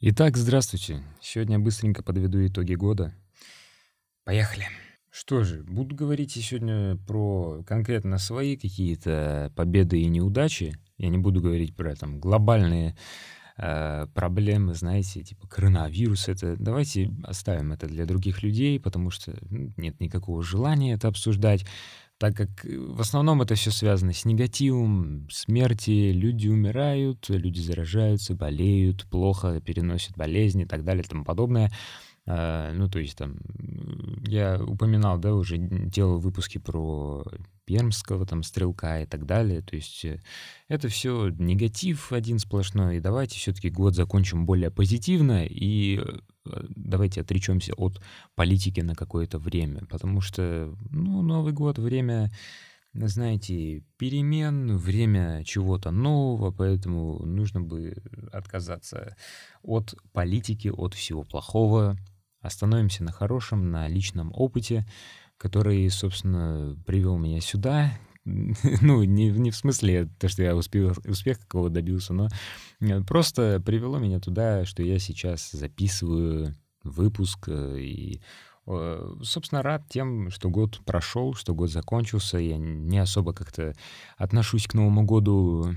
Итак, здравствуйте. Сегодня быстренько подведу итоги года. Поехали. Что же, буду говорить сегодня про конкретно свои какие-то победы и неудачи. Я не буду говорить про там глобальные э, проблемы, знаете, типа коронавирус. Это давайте оставим это для других людей, потому что нет никакого желания это обсуждать так как э, в основном это все связано с негативом, смерти, люди умирают, люди заражаются, болеют, плохо переносят болезни и так далее и тому подобное. А, ну, то есть там, я упоминал, да, уже делал выпуски про пермского там стрелка и так далее. То есть э, это все негатив один сплошной. И давайте все-таки год закончим более позитивно и э, давайте отречемся от политики на какое-то время. Потому что, ну, Новый год, время знаете, перемен, время чего-то нового, поэтому нужно бы отказаться от политики, от всего плохого, Остановимся на хорошем, на личном опыте, который, собственно, привел меня сюда. ну, не, не в смысле то, что я успех, успех какого добился, но э, просто привело меня туда, что я сейчас записываю выпуск э, и Собственно, рад тем, что год прошел, что год закончился. Я не особо как-то отношусь к Новому году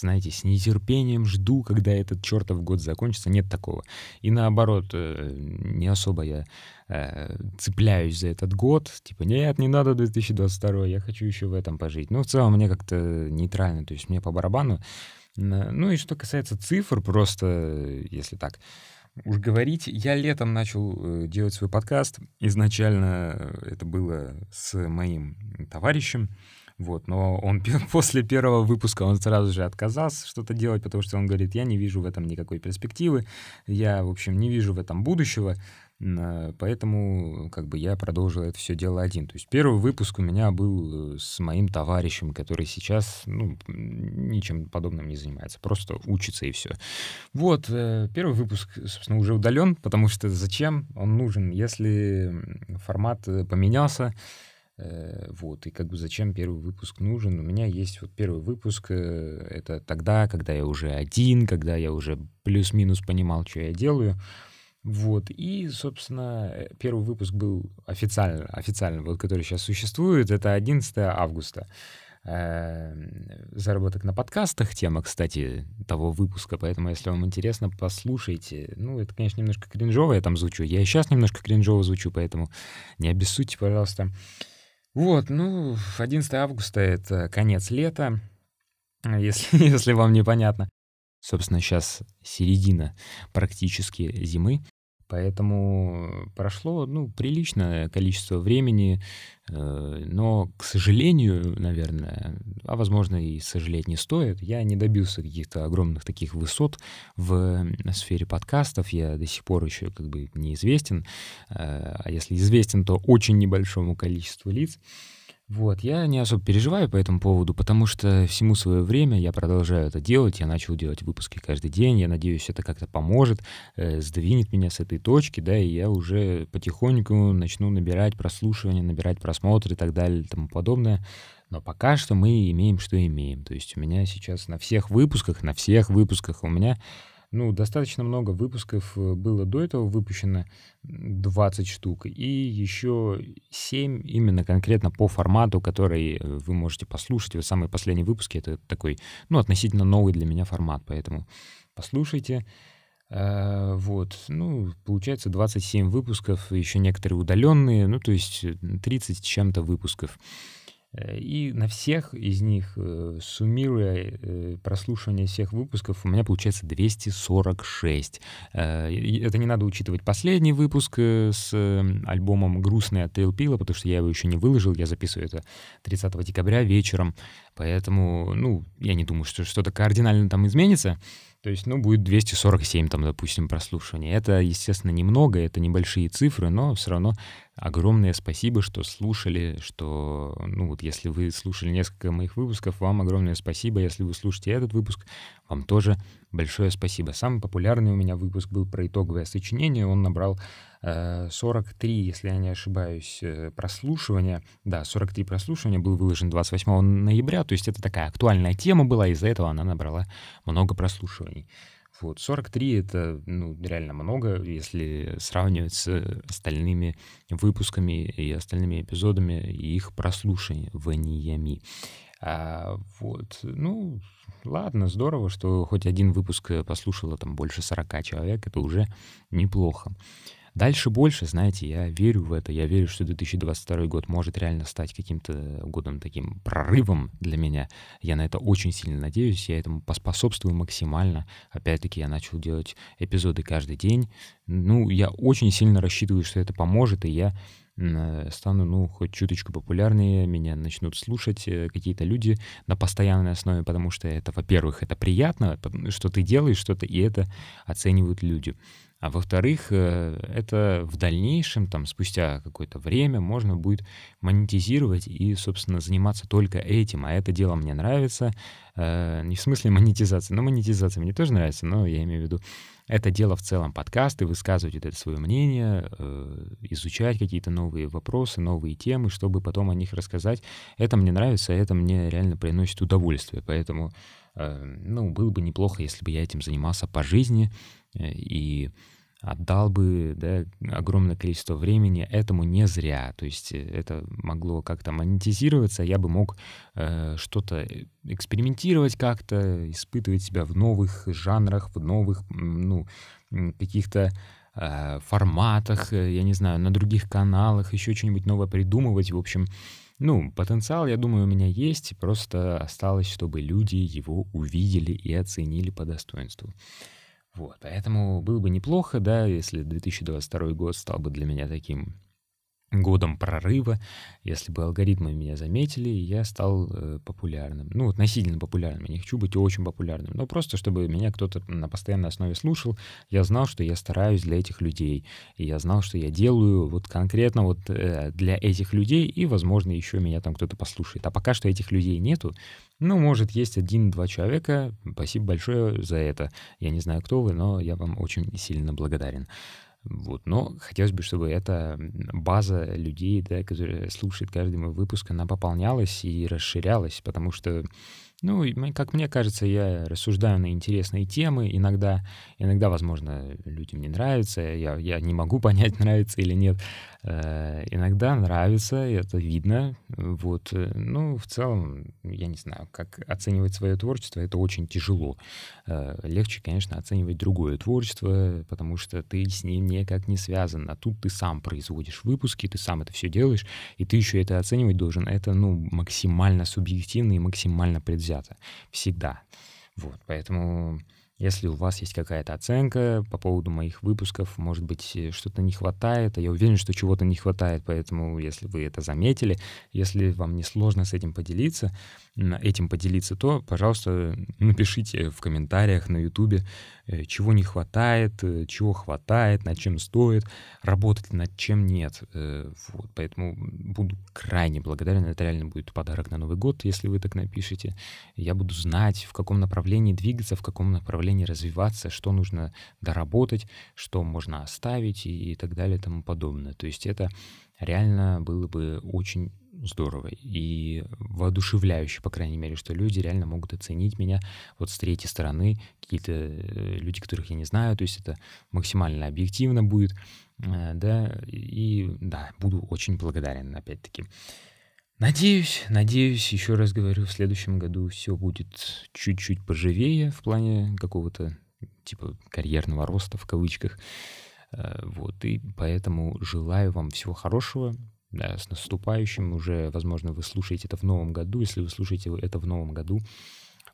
знаете, с нетерпением жду, когда этот чертов год закончится. Нет такого. И наоборот, э, не особо я э, цепляюсь за этот год. Типа, нет, не надо 2022, я хочу еще в этом пожить. Ну, в целом, мне как-то нейтрально, то есть мне по барабану. Ну и что касается цифр, просто, если так уж говорить, я летом начал э, делать свой подкаст. Изначально это было с моим товарищем, вот, но он после первого выпуска он сразу же отказался что-то делать, потому что он говорит, я не вижу в этом никакой перспективы, я, в общем, не вижу в этом будущего, поэтому как бы я продолжил это все дело один. То есть первый выпуск у меня был э, с моим товарищем, который сейчас ну, ничем подобным не занимается, просто учится и все. Вот, э, первый выпуск, собственно, уже удален, потому что зачем он нужен, если формат э, поменялся, вот, и как бы зачем первый выпуск нужен? У меня есть вот первый выпуск, э, это тогда, когда я уже один, когда я уже плюс-минус понимал, что я делаю. Вот, и, собственно, э, первый выпуск был официально, официально, вот, который сейчас существует, это 11 августа. Заработок на подкастах, тема, кстати, того выпуска, поэтому, если вам интересно, послушайте. Ну, это, конечно, немножко кринжово я там звучу, я и сейчас немножко кринжово звучу, поэтому не обессудьте, пожалуйста. Вот, ну, 11 августа — это конец лета, если, если вам непонятно. Собственно, сейчас середина практически зимы. Поэтому прошло, ну, приличное количество времени, э, но, к сожалению, наверное, а возможно и сожалеть не стоит, я не добился каких-то огромных таких высот в сфере подкастов, я до сих пор еще как бы неизвестен, э, а если известен, то очень небольшому количеству лиц. Вот, я не особо переживаю по этому поводу, потому что всему свое время я продолжаю это делать. Я начал делать выпуски каждый день. Я надеюсь, это как-то поможет, э, сдвинет меня с этой точки, да, и я уже потихоньку начну набирать прослушивания, набирать просмотры и так далее и тому подобное. Но пока что мы имеем, что имеем. То есть у меня сейчас на всех выпусках, на всех выпусках у меня ну, достаточно много выпусков э, было до этого выпущено, 20 штук, и еще 7 именно конкретно по формату, который э, вы можете послушать. Вот самые последние выпуски — это такой, ну, относительно новый для меня формат, поэтому послушайте. А, вот, ну, получается 27 выпусков, еще некоторые удаленные, ну, то есть 30 с чем-то выпусков. Э, и на всех из них, э, суммируя э, прослушивание всех выпусков, у меня получается 246. Это не надо учитывать последний выпуск с альбомом «Грустный» от Тейл Пила, потому что я его еще не выложил, я записываю это 30 декабря вечером, поэтому, ну, я не думаю, что что-то кардинально там изменится. То есть, ну, будет 247, там, допустим, прослушиваний. Это, естественно, немного, это небольшие цифры, но все равно огромное спасибо, что слушали, что, ну, вот если вы слушали несколько моих выпусков, вам огромное спасибо. Если вы слушаете этот выпуск, вам тоже большое спасибо. Самый популярный у меня выпуск был про итоговое сочинение. Он набрал э, 43, если я не ошибаюсь, э, прослушивания. Да, 43 прослушивания был выложен 28 ноября. То есть это такая актуальная тема была, из-за этого она набрала много прослушиваний. Вот, 43 — это, ну, реально много, если сравнивать с остальными выпусками и остальными эпизодами и их прослушиваниями. А, вот, ну, ладно, здорово, что хоть один выпуск послушало там больше 40 человек, это уже неплохо. Дальше больше, знаете, я верю в это, я верю, что 2022 год может реально стать каким-то годом таким прорывом для меня. Я на это очень сильно надеюсь, я этому поспособствую максимально. Опять-таки, я начал делать эпизоды каждый день. Ну, я очень сильно рассчитываю, что это поможет, и я э, стану, ну, хоть чуточку популярнее, меня начнут слушать э, какие-то люди на постоянной основе, потому что это, во-первых, это приятно, что ты делаешь что-то, и это оценивают люди. А во-вторых, э, это в дальнейшем, там, спустя какое-то время можно будет монетизировать и, собственно, заниматься только этим. А это дело мне нравится. Э, не в смысле монетизации, но монетизация мне тоже нравится, но я имею в виду это дело в целом подкасты, высказывать это свое мнение, э, изучать какие-то новые вопросы, новые темы, чтобы потом о них рассказать. Это мне нравится, это мне реально приносит удовольствие. Поэтому, ну, было бы неплохо, если бы я этим занимался по жизни и отдал бы да, огромное количество времени этому не зря. То есть э, это могло как-то монетизироваться, я бы мог э, что-то экспериментировать как-то, испытывать себя в новых жанрах, в новых, ну, каких-то э, форматах, э, я не знаю, на других каналах, еще что-нибудь новое придумывать. В общем, ну, потенциал, я думаю, у меня есть, просто осталось, чтобы люди его увидели и оценили по достоинству. Вот, поэтому было бы неплохо, да, если 2022 год стал бы для меня таким годом прорыва, если бы алгоритмы меня заметили, я стал э, популярным. Ну, относительно популярным. Я не хочу быть очень популярным, но просто, чтобы меня кто-то на постоянной основе слушал, я знал, что я стараюсь для этих людей. И я знал, что я делаю вот конкретно вот э, для этих людей, и, возможно, еще меня там кто-то послушает. А пока что этих людей нету, ну, может, есть один-два человека. Спасибо большое за это. Я не знаю, кто вы, но я вам очень сильно благодарен. Вот. Но хотелось бы, чтобы эта база людей, да, которые слушают каждый мой выпуск, она пополнялась и расширялась, потому что ну, как мне кажется, я рассуждаю на интересные темы. Иногда, иногда возможно, людям не нравится. Я, я не могу понять, нравится или нет. Э, иногда нравится, это видно. Вот. Э, ну, в целом, я не знаю, как оценивать свое творчество, это очень тяжело. Э, легче, конечно, оценивать другое творчество, потому что ты с ним никак не связан. А тут ты сам производишь выпуски, ты сам это все делаешь, и ты еще это оценивать должен. Это, ну, максимально субъективно и максимально предвзято взято. Всегда. Вот, поэтому если у вас есть какая-то оценка по поводу моих выпусков, может быть, э, что-то не хватает, а я уверен, что чего-то не хватает, поэтому если вы это заметили, если вам не сложно с этим поделиться, этим поделиться, то, пожалуйста, напишите в комментариях на YouTube, Э, чего не хватает, э, чего хватает, над чем стоит работать, над чем нет. Вот, поэтому буду крайне благодарен. Это реально будет подарок на Новый год, если вы так напишете. Я буду знать, в каком направлении двигаться, в каком направлении развиваться, что нужно доработать, что можно оставить и, и так далее и тому подобное. То есть это реально было бы очень здорово и воодушевляюще, по крайней мере, что люди реально могут оценить меня вот с третьей стороны, какие-то э, люди, которых я не знаю, то есть это максимально объективно будет, э, да, и да, буду очень благодарен, опять-таки. Надеюсь, надеюсь, еще раз говорю, в следующем году все будет чуть-чуть поживее в плане какого-то типа карьерного роста в кавычках. Э, вот, и поэтому желаю вам всего хорошего, да, с наступающим уже, возможно, вы слушаете это в новом году. Если вы слушаете это в новом году,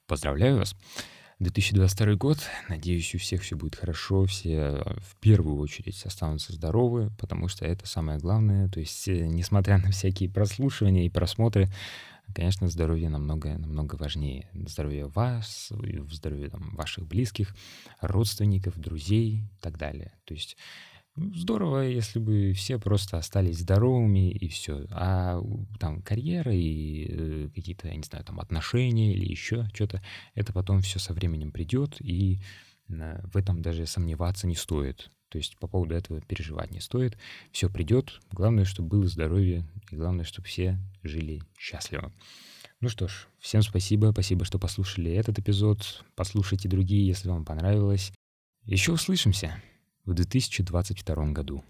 поздравляю вас. 2022 год. Надеюсь, у всех все будет хорошо. Все в первую очередь останутся здоровы, потому что это самое главное. То есть, э, несмотря на всякие прослушивания и просмотры, конечно, здоровье намного, намного важнее. Здоровье вас, здоровье там, ваших близких, родственников, друзей и так далее. То есть Здорово, если бы все просто остались здоровыми и все. А там карьера и э, какие-то, я не знаю, там отношения или еще что-то, это потом все со временем придет, и э, в этом даже сомневаться не стоит. То есть по поводу этого переживать не стоит. Все придет. Главное, чтобы было здоровье, и главное, чтобы все жили счастливо. Ну что ж, всем спасибо, спасибо, что послушали этот эпизод. Послушайте другие, если вам понравилось. Еще услышимся в 2022 году.